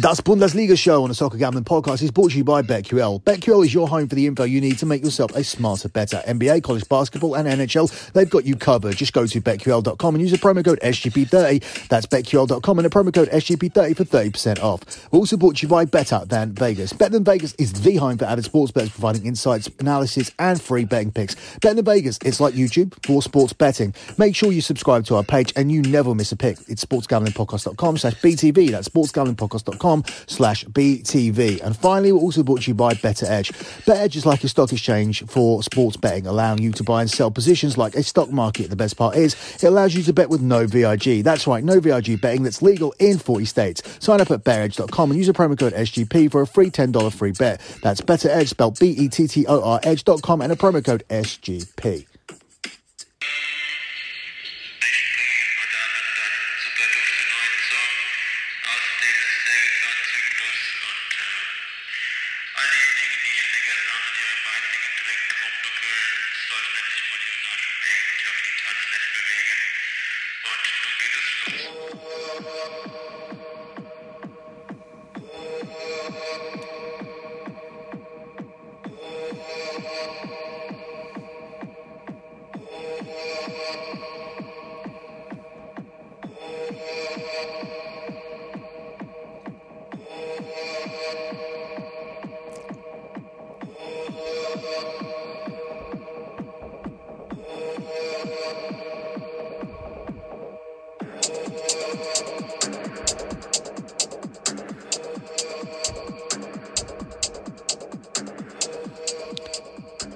Das Bundesliga show on the Soccer Gambling Podcast is brought to you by BetQL. BetQL is your home for the info you need to make yourself a smarter, better. NBA, college basketball, and NHL, they've got you covered. Just go to BetQL.com and use the promo code SGP30. That's BetQL.com and the promo code SGP30 for 30% off. We're also brought to you by Better Than Vegas. Better Than Vegas is the home for avid sports bets, providing insights, analysis, and free betting picks. Better Than Vegas, it's like YouTube for sports betting. Make sure you subscribe to our page and you never miss a pick. It's sportsgamblingpodcast.com slash BTV. That's sportsgamblingpodcast.com slash BTV. And finally, we're also brought to you by BettorEdge. Better Edge is like a stock exchange for sports betting, allowing you to buy and sell positions like a stock market. The best part is it allows you to bet with no VIG. That's right, no VIG betting that's legal in 40 states. Sign up at bettoredge.com and use a promo code SGP for a free $10 free bet. That's BettorEdge, spelled B-E-T-T-O-R edge.com and a promo code SGP.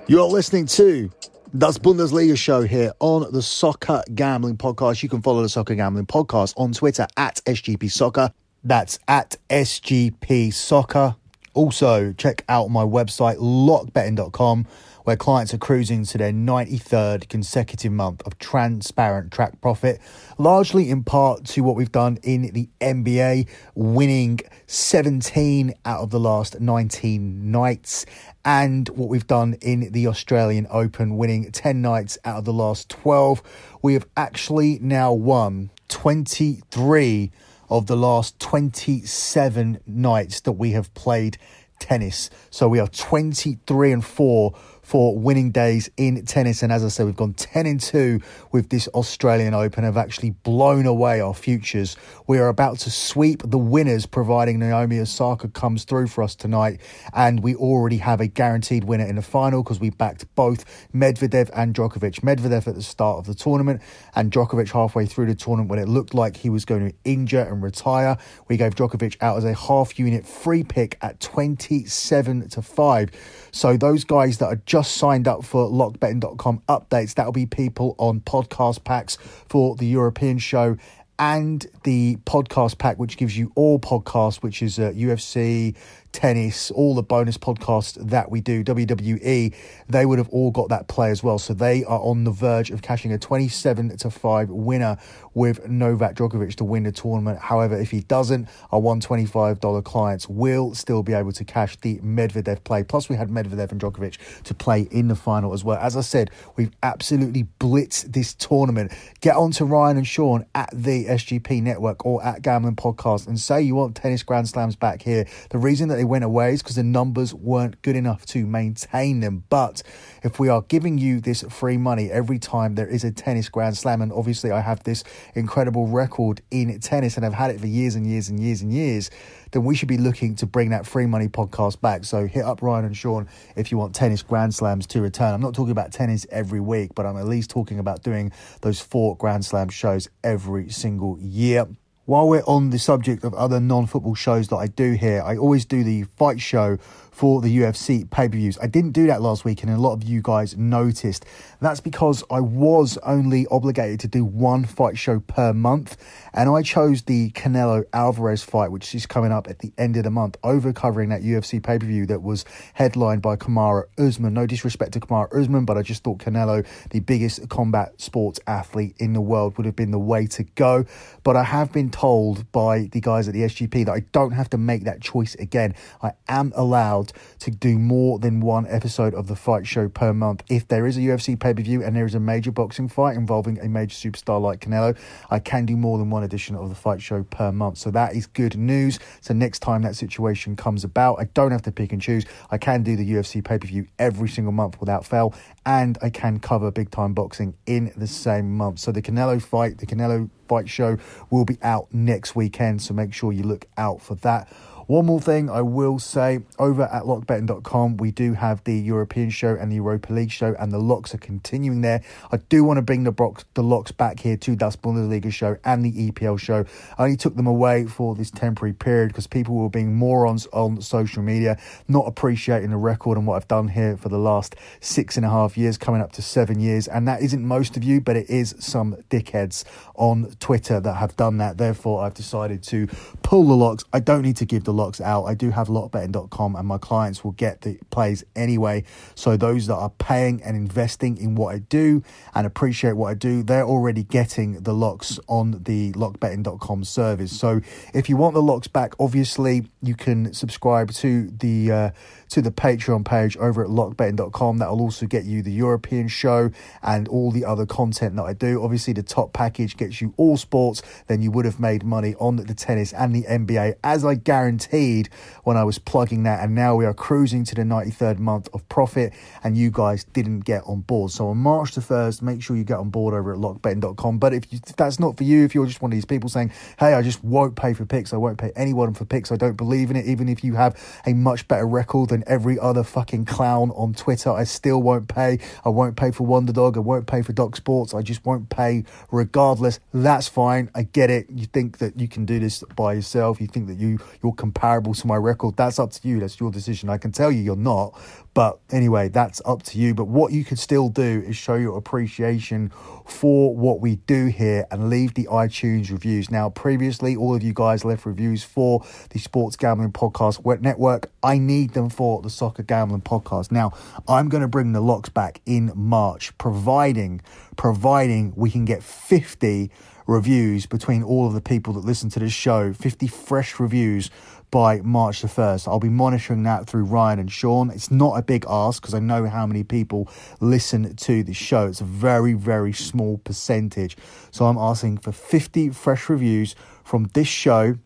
You're listening to Das Bundesliga show here on the Soccer Gambling Podcast. You can follow the Soccer Gambling Podcast on Twitter at SGP Soccer. That's at SGP Soccer. Also, check out my website, lockbetting.com, where clients are cruising to their 93rd consecutive month of transparent track profit, largely in part to what we've done in the NBA, winning 17 out of the last 19 nights, and what we've done in the Australian Open, winning 10 nights out of the last 12. We have actually now won 23 of the last 27 nights that we have played tennis. So we are 23 and 4 for winning days in tennis. And as I said, we've gone 10 and 2 with this Australian Open, have actually blown away our futures. We are about to sweep the winners, providing Naomi Osaka comes through for us tonight. And we already have a guaranteed winner in the final because we backed both Medvedev and Djokovic. Medvedev at the start of the tournament and Djokovic halfway through the tournament when it looked like he was going to injure and retire. We gave Djokovic out as a half unit free pick at 27 to 5. So those guys that are just signed up for lockbetting.com updates, that'll be people on podcast packs for the European show and the podcast pack, which gives you all podcasts, which is uh, UFC, tennis, all the bonus podcasts that we do, WWE, they would have all got that play as well. So they are on the verge of cashing a 27 to 5 winner with Novak Djokovic to win the tournament. However, if he doesn't, our $125 clients will still be able to cash the Medvedev play. Plus, we had Medvedev and Djokovic to play in the final as well. As I said, we've absolutely blitzed this tournament. Get on to Ryan and Sean at the SGP Network or at Gambling Podcast and say you want tennis Grand Slams back here. The reason that they went away is because the numbers weren't good enough to maintain them. But if we are giving you this free money every time there is a tennis Grand Slam, and obviously I have this incredible record in tennis and I've had it for years and years and years and years, then we should be looking to bring that free money podcast back. So hit up Ryan and Sean if you want tennis Grand Slams to return. I'm not talking about tennis every week, but I'm at least talking about doing those four Grand Slam shows every single year. While we're on the subject of other non football shows that I do here, I always do the fight show for the UFC pay per views. I didn't do that last week, and a lot of you guys noticed. That's because I was only obligated to do one fight show per month, and I chose the Canelo Alvarez fight, which is coming up at the end of the month, over covering that UFC pay per view that was headlined by Kamaru Usman. No disrespect to Kamaru Usman, but I just thought Canelo, the biggest combat sports athlete in the world, would have been the way to go. But I have been told by the guys at the SGP that I don't have to make that choice again. I am allowed to do more than one episode of the fight show per month. If there is a UFC pay per view and there is a major boxing fight involving a major superstar like Canelo, I can do more than one edition of the fight show per month. So that is good news. So next time that situation comes about, I don't have to pick and choose. I can do the UFC pay per view every single month without fail, and I can cover big time boxing in the same month. So the Canelo fight, the Canelo fight show will be out next weekend. So make sure you look out for that. One more thing I will say over at lockbetting.com, we do have the European show and the Europa League show, and the locks are continuing there. I do want to bring the, box, the locks back here to Das Bundesliga show and the EPL show. I only took them away for this temporary period because people were being morons on social media, not appreciating the record and what I've done here for the last six and a half years, coming up to seven years. And that isn't most of you, but it is some dickheads on Twitter that have done that. Therefore, I've decided to pull the locks. I don't need to give the locks out. I do have lockbetting.com and my clients will get the plays anyway. So those that are paying and investing in what I do and appreciate what I do, they're already getting the locks on the lockbetting.com service. So if you want the locks back, obviously you can subscribe to the uh, to the Patreon page over at lockbetting.com. That'll also get you the European show and all the other content that I do. Obviously, the top package gets you all sports. Then you would have made money on the tennis and the NBA, as I guaranteed when I was plugging that. And now we are cruising to the 93rd month of profit, and you guys didn't get on board. So on March the 1st, make sure you get on board over at lockbetting.com. But if, you, if that's not for you, if you're just one of these people saying, hey, I just won't pay for picks, I won't pay anyone for picks, I don't believe in it, even if you have a much better record than every other fucking clown on Twitter. I still won't pay. I won't pay for WunderDog. I won't pay for Doc Sports. I just won't pay regardless. That's fine. I get it. You think that you can do this by yourself. You think that you you're comparable to my record. That's up to you. That's your decision. I can tell you you're not. But anyway, that's up to you. But what you could still do is show your appreciation for what we do here and leave the iTunes reviews. Now, previously, all of you guys left reviews for the Sports Gambling Podcast Network. I need them for the Soccer Gambling Podcast. Now, I'm going to bring the locks back in March, providing providing we can get 50 reviews between all of the people that listen to this show, 50 fresh reviews by March the 1st. I'll be monitoring that through Ryan and Sean. It's not a big ask because I know how many people listen to the show. It's a very, very small percentage. So I'm asking for 50 fresh reviews from this show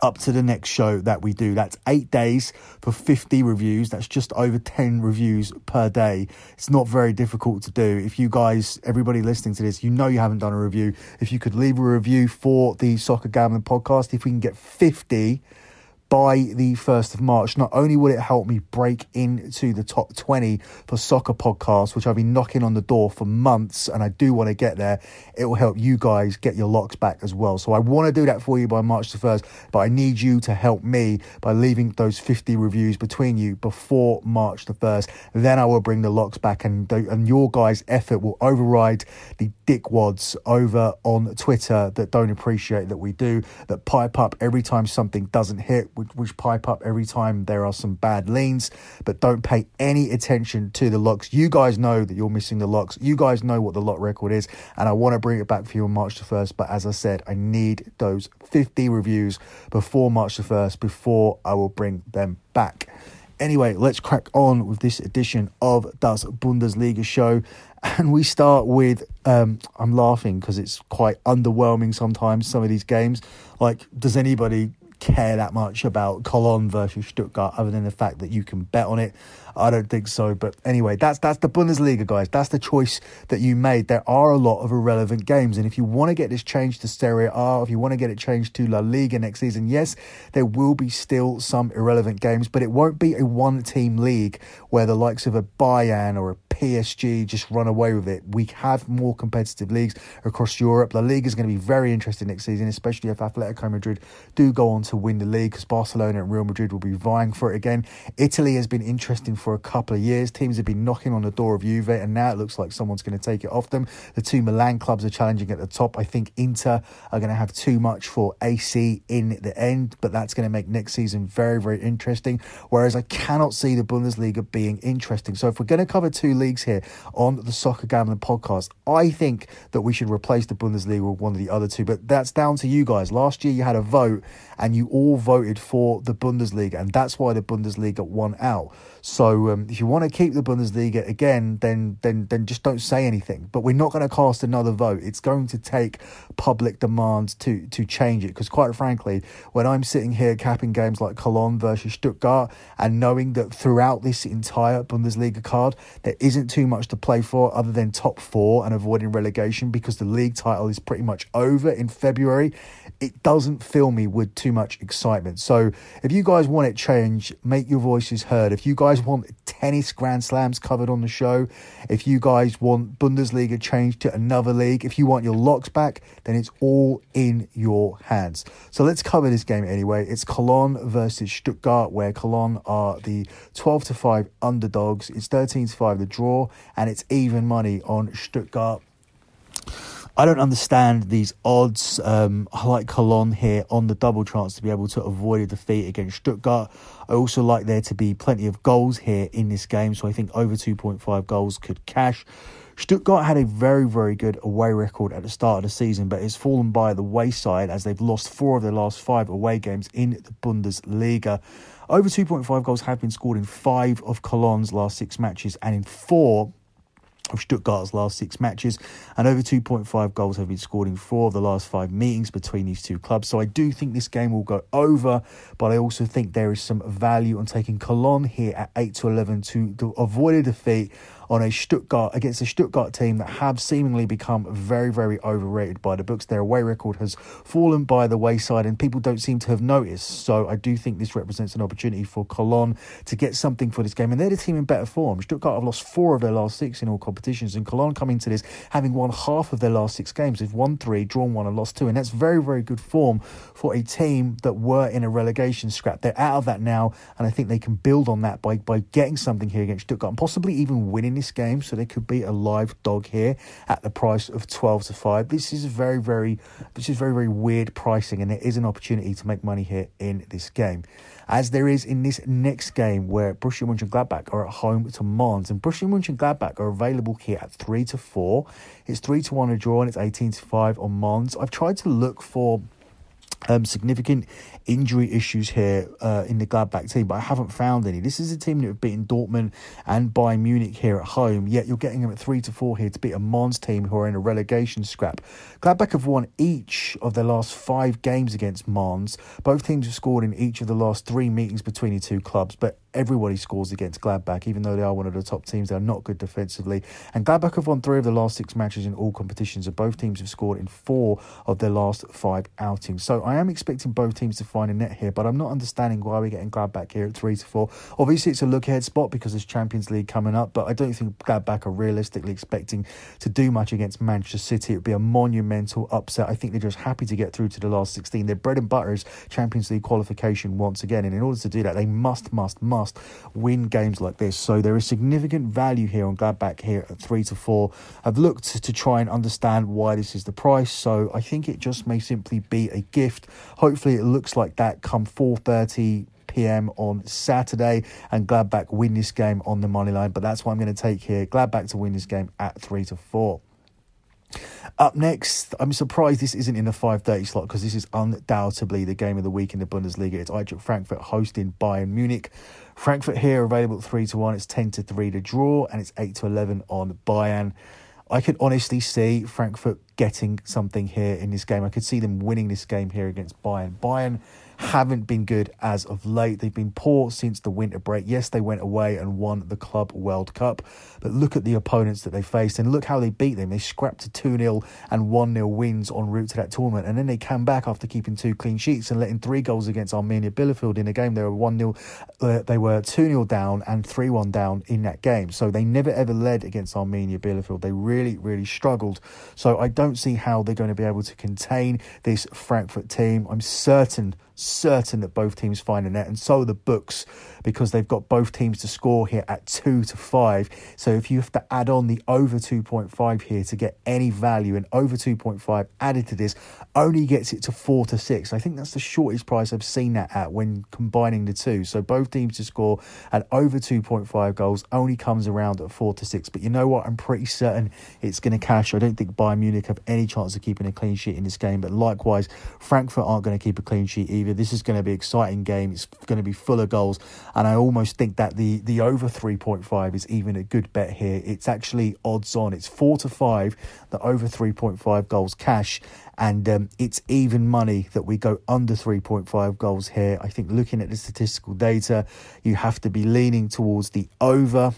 up to the next show that we do. That's eight days for 50 reviews. That's just over 10 reviews per day. It's not very difficult to do. If you guys, everybody listening to this, you know you haven't done a review. If you could leave a review for the Soccer Gambling podcast, if we can get 50 by the 1st of March, not only will it help me break into the top 20 for soccer podcasts, which I've been knocking on the door for months and I do want to get there, it will help you guys get your locks back as well. So I want to do that for you by March the 1st, but I need you to help me by leaving those 50 reviews between you before March the 1st. Then I will bring the locks back and, and your guys' effort will override the dickwads over on Twitter that don't appreciate that we do, that pipe up every time something doesn't hit which, which pipe up every time there are some bad leans, but don't pay any attention to the locks. You guys know that you're missing the locks. You guys know what the lock record is, and I want to bring it back for you on March the 1st. But as I said, I need those 50 reviews before March the 1st, before I will bring them back. Anyway, let's crack on with this edition of Das Bundesliga show. And we start with um, I'm laughing because it's quite underwhelming sometimes, some of these games. Like, does anybody care that much about Cologne versus Stuttgart, other than the fact that you can bet on it. I don't think so. But anyway, that's that's the Bundesliga, guys. That's the choice that you made. There are a lot of irrelevant games, and if you want to get this changed to Serie A, if you want to get it changed to La Liga next season, yes, there will be still some irrelevant games, but it won't be a one-team league where the likes of a Bayern or a PSG just run away with it. We have more competitive leagues across Europe. La Liga is going to be very interesting next season, especially if Atletico Madrid do go on to win the league because Barcelona and Real Madrid will be vying for it again. Italy has been interesting for a couple of years. Teams have been knocking on the door of Juve, and now it looks like someone's going to take it off them. The two Milan clubs are challenging at the top. I think Inter are going to have too much for AC in the end, but that's going to make next season very, very interesting. Whereas I cannot see the Bundesliga being interesting. So if we're going to cover two leagues here on the Soccer Gambling podcast, I think that we should replace the Bundesliga with one of the other two. But that's down to you guys. Last year you had a vote and you all voted for the Bundesliga, and that's why the Bundesliga won out. So um, if you want to keep the Bundesliga again, then then then just don't say anything. But we're not going to cast another vote. It's going to take public demand to to change it. Because quite frankly, when I'm sitting here capping games like Cologne versus Stuttgart, and knowing that throughout this entire Bundesliga card there isn't too much to play for other than top four and avoiding relegation because the league title is pretty much over in February, it doesn't fill me with too much excitement. So if you guys want it changed, make your voices heard. If you guys want tennis grand slams covered on the show, if you guys want Bundesliga changed to another league, if you want your locks back, then it's all in your hands. So let's cover this game anyway. It's Cologne versus Stuttgart, where Cologne are the 12 to 5 underdogs. It's 13 to 5 the draw, and it's even money on Stuttgart. I don't understand these odds. Um, I like Cologne here on the double chance to be able to avoid a defeat against Stuttgart. I also like there to be plenty of goals here in this game, so I think over 2.5 goals could cash. Stuttgart had a very, very good away record at the start of the season, but it's fallen by the wayside as they've lost four of their last five away games in the Bundesliga. Over 2.5 goals have been scored in five of Cologne's last six matches, and in four of Stuttgart's last six matches, and over 2.5 goals have been scored in four of the last five meetings between these two clubs. So I do think this game will go over, but I also think there is some value on taking Cologne here at 8 to 11 to, to avoid a defeat on a Stuttgart against a Stuttgart team that have seemingly become very, very overrated by the books. Their away record has fallen by the wayside, and people don't seem to have noticed. So I do think this represents an opportunity for Cologne to get something for this game, and they're the team in better form. Stuttgart have lost four of their last six in all competitions, and Cologne come into this having won half of their last six games. They've won three, drawn one, and lost two, and that's very, very good form for a team that were in a relegation scrap. They're out of that now, and I think they can build on that by by getting something here against Stuttgart, and possibly even winning this game, so there could be a live dog here at the price of 12 to 5. This is very, very, this is very, very weird pricing, and it is an opportunity to make money here in this game. As there is in this next game where Borussia Mönchengladbach are at home to Mainz, and Borussia Mönchengladbach are available here at 3 to 4. It's 3 to 1 a draw, and it's 18 to 5 on Mainz. I've tried to look for um, significant injury issues here uh, in the Gladbach team, but I haven't found any. This is a team that have beaten Dortmund and Bayern Munich here at home, yet you're getting them at 3 to 4 here to beat a Mainz team who are in a relegation scrap. Gladbach have won each of their last five games against Mainz. Both teams have scored in each of the last three meetings between the two clubs, but everybody scores against Gladbach, even though they are one of the top teams. They're not good defensively. And Gladbach have won three of the last six matches in all competitions, and both teams have scored in four of their last five outings. So I am expecting both teams to find a net here, but I'm not understanding why we're getting Gladbach here at three to four. Obviously, it's a look ahead spot because there's Champions League coming up, but I don't think Gladbach are realistically expecting to do much against Manchester City. It would be a monumental upset. I think they're just happy to get through to the last 16. Their bread and butter is Champions League qualification once again, and in order to do that, they must, must, must must win games like this. So there is significant value here on Gladbach here at three to four. I've looked to try and understand why this is the price. So I think it just may simply be a gift. Hopefully it looks like that come 4.30 p.m. on Saturday, and Gladbach win this game on the money line. But that's what I'm going to take here. Gladbach to win this game at three to four. Up next, I'm surprised this isn't in the 5:30 slot because this is undoubtedly the game of the week in the Bundesliga. It's Eintracht Frankfurt hosting Bayern Munich. Frankfurt here available three to one. It's ten to three to draw, and it's eight to eleven on Bayern. I could honestly see Frankfurt getting something here in this game. I could see them winning this game here against Bayern. Bayern haven't been good as of late. They've been poor since the winter break. Yes, they went away and won the Club World Cup, but look at the opponents that they faced and look how they beat them. They scrapped to 2 0 and 1 0 wins en route to that tournament, and then they came back after keeping two clean sheets and letting three goals against Arminia Bielefeld in a game. They were 1 0, uh, they were 2 0 down and 3 1 down in that game. So they never ever led against Arminia Bielefeld. They really, really struggled. So I don't see how they're going to be able to contain this Frankfurt team. I'm certain certain that both teams find a net, and so the books because they've got both teams to score here at two to five. So if you have to add on the over 2.5 here to get any value, and over 2.5 added to this only gets it to four to six. I think that's the shortest price I've seen that at when combining the two. So both teams to score at over 2.5 goals only comes around at four to six. But you know what? I'm pretty certain it's going to cash. I don't think Bayern Munich have any chance of keeping a clean sheet in this game. But likewise, Frankfurt aren't going to keep a clean sheet either. This is going to be an exciting game. It's going to be full of goals, and I almost think that the the over three point five is even a good bet here. It's actually odds on. It's four to five. The over three point five goals cash, and um, it's even money that we go under 3.5 goals here. I think looking at the statistical data, you have to be leaning towards the over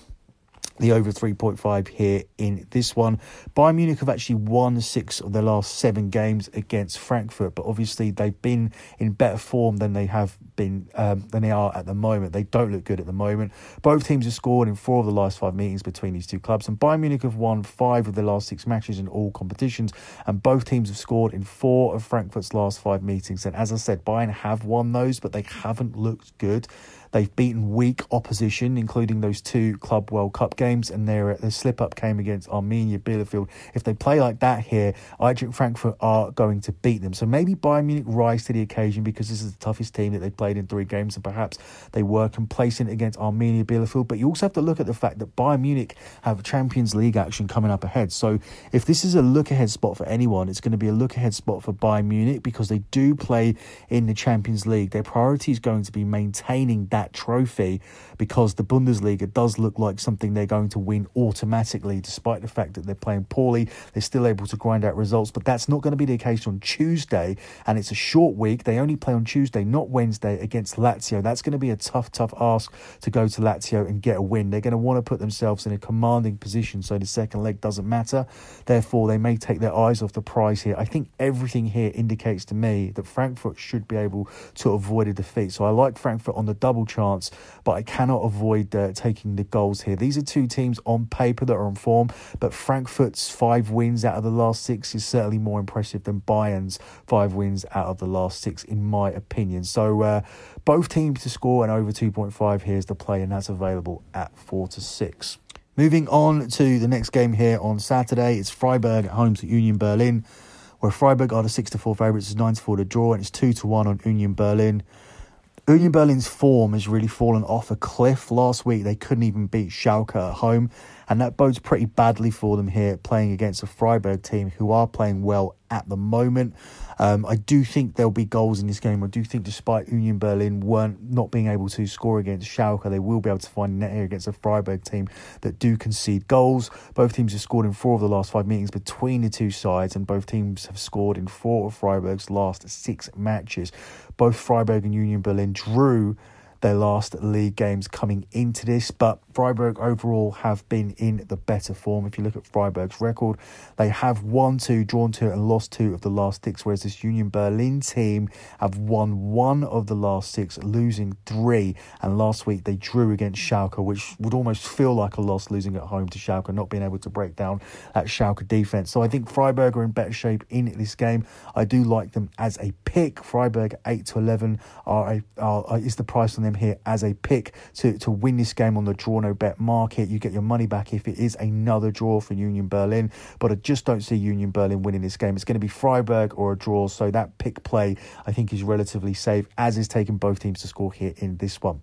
the over 3.5 here in this one. Bayern Munich have actually won six of their last seven games against Frankfurt, but obviously they've been in better form than they have been um, than they are at the moment. They don't look good at the moment. Both teams have scored in four of the last five meetings between these two clubs, and Bayern Munich have won five of the last six matches in all competitions, and both teams have scored in four of Frankfurt's last five meetings. And as I said, Bayern have won those, but they haven't looked good. They've beaten weak opposition, including those two Club World Cup games, and their, slip up came against Arminia Bielefeld. If they play like that here, Eintracht Frankfurt are going to beat them. So maybe Bayern Munich rise to the occasion because this is the toughest team that they've played in three games, and perhaps they were complacent against Arminia Bielefeld. But you also have to look at the fact that Bayern Munich have Champions League action coming up ahead. So if this is a look ahead spot for anyone, it's going to be a look ahead spot for Bayern Munich because they do play in the Champions League. Their priority is going to be maintaining that that trophy because the Bundesliga does look like something they're going to win automatically, despite the fact that they're playing poorly. They're still able to grind out results, but that's not going to be the case on Tuesday. And it's a short week. They only play on Tuesday, not Wednesday, against Lazio. That's going to be a tough, tough ask to go to Lazio and get a win. They're going to want to put themselves in a commanding position so the second leg doesn't matter. Therefore, they may take their eyes off the prize here. I think everything here indicates to me that Frankfurt should be able to avoid a defeat. So I like Frankfurt on the double chance, but I cannot avoid uh, taking the goals here. These are two teams on paper that are on form, but Frankfurt's five wins out of the last six is certainly more impressive than Bayern's five wins out of the last six, in my opinion. So uh, both teams to score and over 2.5 here is the play, and that's available at four to six. Moving on to the next game here on Saturday, it's Freiburg at home to Union Berlin, where Freiburg are the six to four favourites. It's nine to four to draw, and it's two to one on Union Berlin. Union Berlin's form has really fallen off a cliff. Last week they couldn't even beat Schalke at home, and that bodes pretty badly for them here playing against a Freiburg team who are playing well at the moment. Um, I do think there'll be goals in this game. I do think, despite Union Berlin weren't not being able to score against Schalke, they will be able to find net here against a Freiburg team that do concede goals. Both teams have scored in four of the last five meetings between the two sides, and both teams have scored in four of Freiburg's last six matches. Both Freiburg and Union Berlin drew their last league games coming into this. But Freiburg overall have been in the better form. If you look at Freiburg's record, they have won two, drawn two, and lost two of the last six, whereas this Union Berlin team have won one of the last six, losing three. And last week they drew against Schalke, which would almost feel like a loss losing at home to Schalke, not being able to break down that Schalke defense. So I think Freiburg are in better shape in this game. I do like them as a pick. Freiburg 8 to 11 are, a, are is the price on them here as a pick to, to win this game on the draw no bet market. You get your money back if it is another draw for Union Berlin, but I just don't see Union Berlin winning this game. It's going to be Freiburg or a draw, so that pick play I think is relatively safe, as is taking both teams to score here in this one.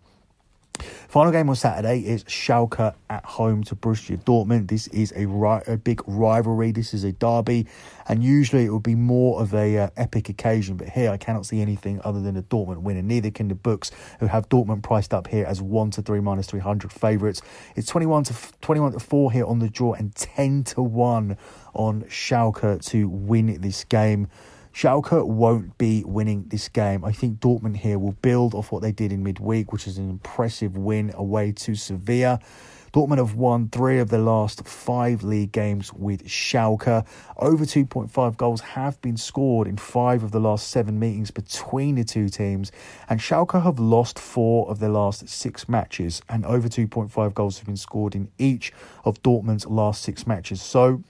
Final game on Saturday is Schalke at home to Borussia Dortmund. This is a, ri- a big rivalry. This is a derby, and usually it would be more of a uh, epic occasion. But here, I cannot see anything other than a Dortmund win, and neither can the books, who have Dortmund priced up here as one to three minus three hundred favourites. It's twenty one to twenty one to four here on the draw, and ten to one on Schalke to win this game. Schalke won't be winning this game. I think Dortmund here will build off what they did in midweek, which is an impressive win away to Sevilla. Dortmund have won three of the last five league games with Schalke. Over 2.5 goals have been scored in five of the last seven meetings between the two teams. And Schalke have lost four of their last six matches. And over 2.5 goals have been scored in each of Dortmund's last six matches. So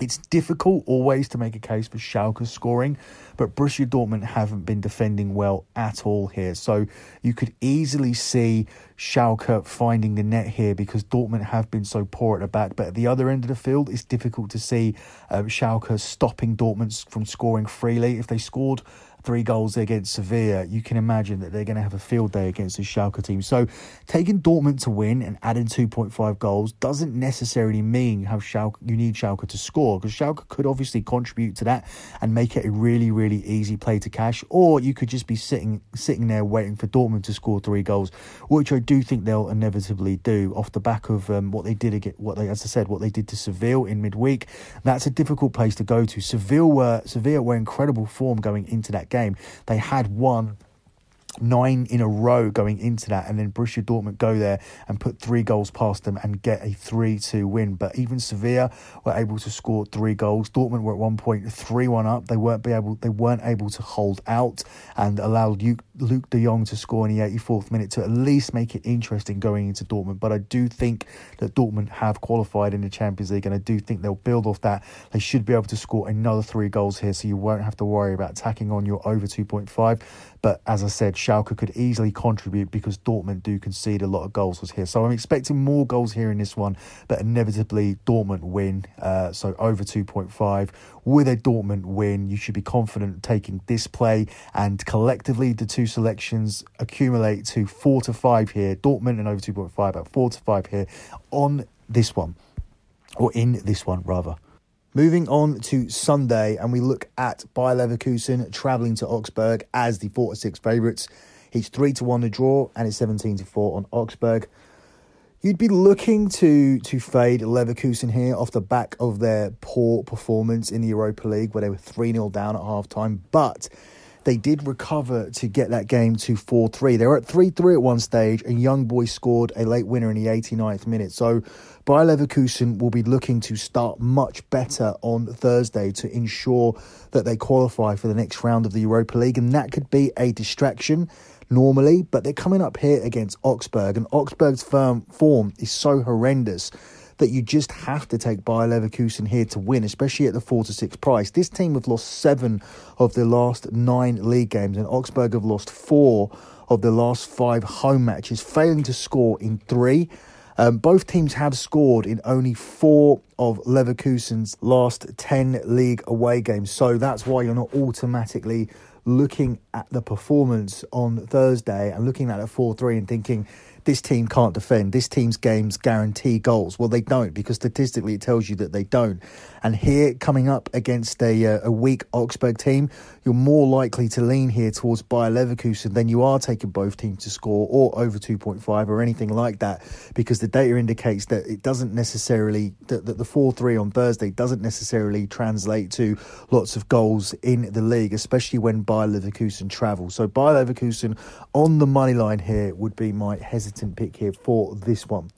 It's difficult always to make a case for Schalke scoring, but Borussia Dortmund haven't been defending well at all here. So you could easily see Schalke finding the net here because Dortmund have been so poor at the back. But at the other end of the field, it's difficult to see um, Schalke stopping Dortmund from scoring freely. If they scored three goals against Sevilla, you can imagine that they're going to have a field day against the Schalke team. So taking Dortmund to win and adding 2.5 goals doesn't necessarily mean how Schalke, you need Schalke to score because Schalke could obviously contribute to that and make it a really, really easy play to cash. Or you could just be sitting sitting there waiting for Dortmund to score three goals, which I do think they'll inevitably do off the back of um, what they did again, what they, as I said, what they did to Seville in midweek. That's a difficult place to go to. Seville were Seville were incredible form going into that game. They had won nine in a row going into that, and then Borussia Dortmund go there and put three goals past them and get a 3 2 win. But even Sevilla were able to score three goals. Dortmund were at one point 3 1 up. They weren't, be able, they weren't able to hold out and allowed Luuk, de Jong to score in the 84th minute to at least make it interesting going into Dortmund. But I do think that Dortmund have qualified in the Champions League, and I do think they'll build off that. They should be able to score another three goals here, so you won't have to worry about tacking on your over 2.5. But as I said, Schalke could easily contribute because Dortmund do concede a lot of goals was here. So I'm expecting more goals here in this one, but inevitably Dortmund win. Uh, so over 2.5. With a Dortmund win, you should be confident taking this play and collectively the two selections accumulate to four to five here. Dortmund and over 2.5, about four to five here on this one, or in this one rather. Moving on to Sunday, and we look at Bayer Leverkusen travelling to Augsburg as the 4 to 6 favourites. It's 3 to 1 the draw, and it's 17 to 4 on Augsburg. You'd be looking to to fade Leverkusen here off the back of their poor performance in the Europa League, where they were 3 0 down at half time, but they did recover to get that game to 4 3. They were at 3 3 at one stage, and Young Boy scored a late winner in the 89th minute. So Bayer Leverkusen will be looking to start much better on Thursday to ensure that they qualify for the next round of the Europa League, and that could be a distraction normally, but they're coming up here against Augsburg, and Augsburg's firm form is so horrendous that you just have to take Bayer Leverkusen here to win, especially at the four to six price. This team have lost seven of their last nine league games, and Augsburg have lost four of their last five home matches, failing to score in three. Um, both teams have scored in only four of Leverkusen's last 10 league away games. So that's why you're not automatically looking at the performance on Thursday and looking at a 4 3 and thinking, this team can't defend. This team's games guarantee goals. Well, they don't because statistically it tells you that they don't. And here, coming up against a, uh, a weak Augsburg team, you're more likely to lean here towards Bayer Leverkusen than you are taking both teams to score or over 2.5 or anything like that because the data indicates that it doesn't necessarily, that, that the 4 3 on Thursday doesn't necessarily translate to lots of goals in the league, especially when Bayer Leverkusen travel. So Bayer Leverkusen on the money line here would be my hesitation pick here for this one.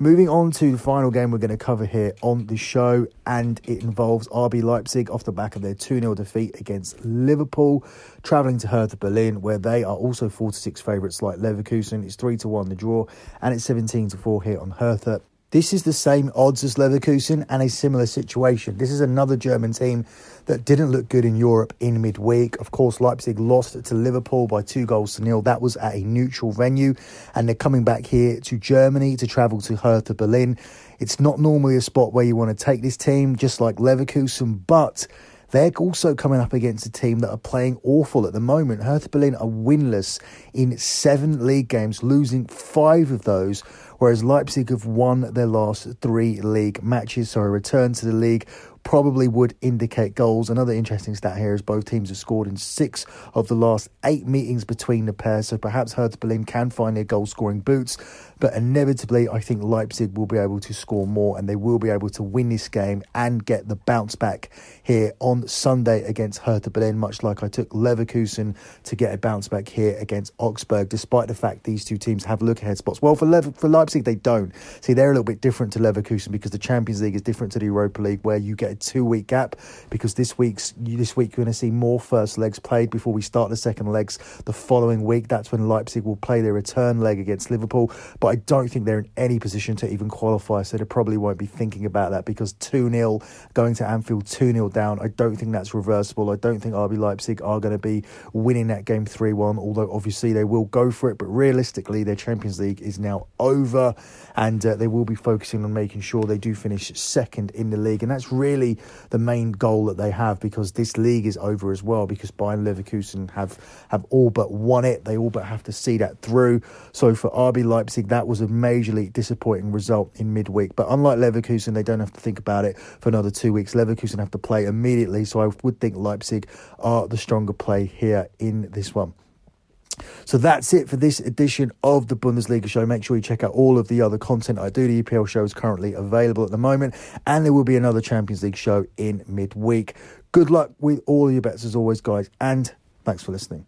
Moving on to the final game we're going to cover here on the show, and it involves RB Leipzig off the back of their 2 0 defeat against Liverpool, travelling to Hertha Berlin, where they are also 4 to 6 favourites like Leverkusen. It's 3 to 1 the draw, and it's 17 to 4 here on Hertha. This is the same odds as Leverkusen and a similar situation. This is another German team that didn't look good in Europe in midweek. Of course, Leipzig lost to Liverpool by two goals to nil. That was at a neutral venue, and they're coming back here to Germany to travel to Hertha Berlin. It's not normally a spot where you want to take this team, just like Leverkusen, but they're also coming up against a team that are playing awful at the moment. Hertha Berlin are winless in seven league games, losing five of those whereas Leipzig have won their last three league matches. So a return to the league probably would indicate goals. Another interesting stat here is both teams have scored in six of the last eight meetings between the pair. So perhaps Hertha Berlin can find their goal scoring boots. But inevitably, I think Leipzig will be able to score more and they will be able to win this game and get the bounce back here on Sunday against Hertha Berlin, much like I took Leverkusen to get a bounce back here against Augsburg, despite the fact these two teams have look ahead spots. Well, for, for Leipzig, they don't. See, they're a little bit different to Leverkusen because the Champions League is different to the Europa League, where you get get a two week gap because this week's this week you're going to see more first legs played before we start the second legs the following week. That's when Leipzig will play their return leg against Liverpool. But I don't think they're in any position to even qualify, so they probably won't be thinking about that because 2 0 going to Anfield 2 0 down. I don't think that's reversible. I don't think RB Leipzig are going to be winning that game 3 1, although obviously they will go for it. But realistically, their Champions League is now over and uh, they will be focusing on making sure they do finish second in the league. And that's really the main goal that they have because this league is over as well because Bayern Leverkusen have, have all but won it. They all but have to see that through. So for RB Leipzig, that was a majorly disappointing result in midweek. But unlike Leverkusen, they don't have to think about it for another two weeks. Leverkusen have to play immediately. So I would think Leipzig are the stronger play here in this one. So that's it for this edition of the Bundesliga show. Make sure you check out all of the other content I do. The EPL show is currently available at the moment, and there will be another Champions League show in midweek. Good luck with all your bets as always, guys, and thanks for listening.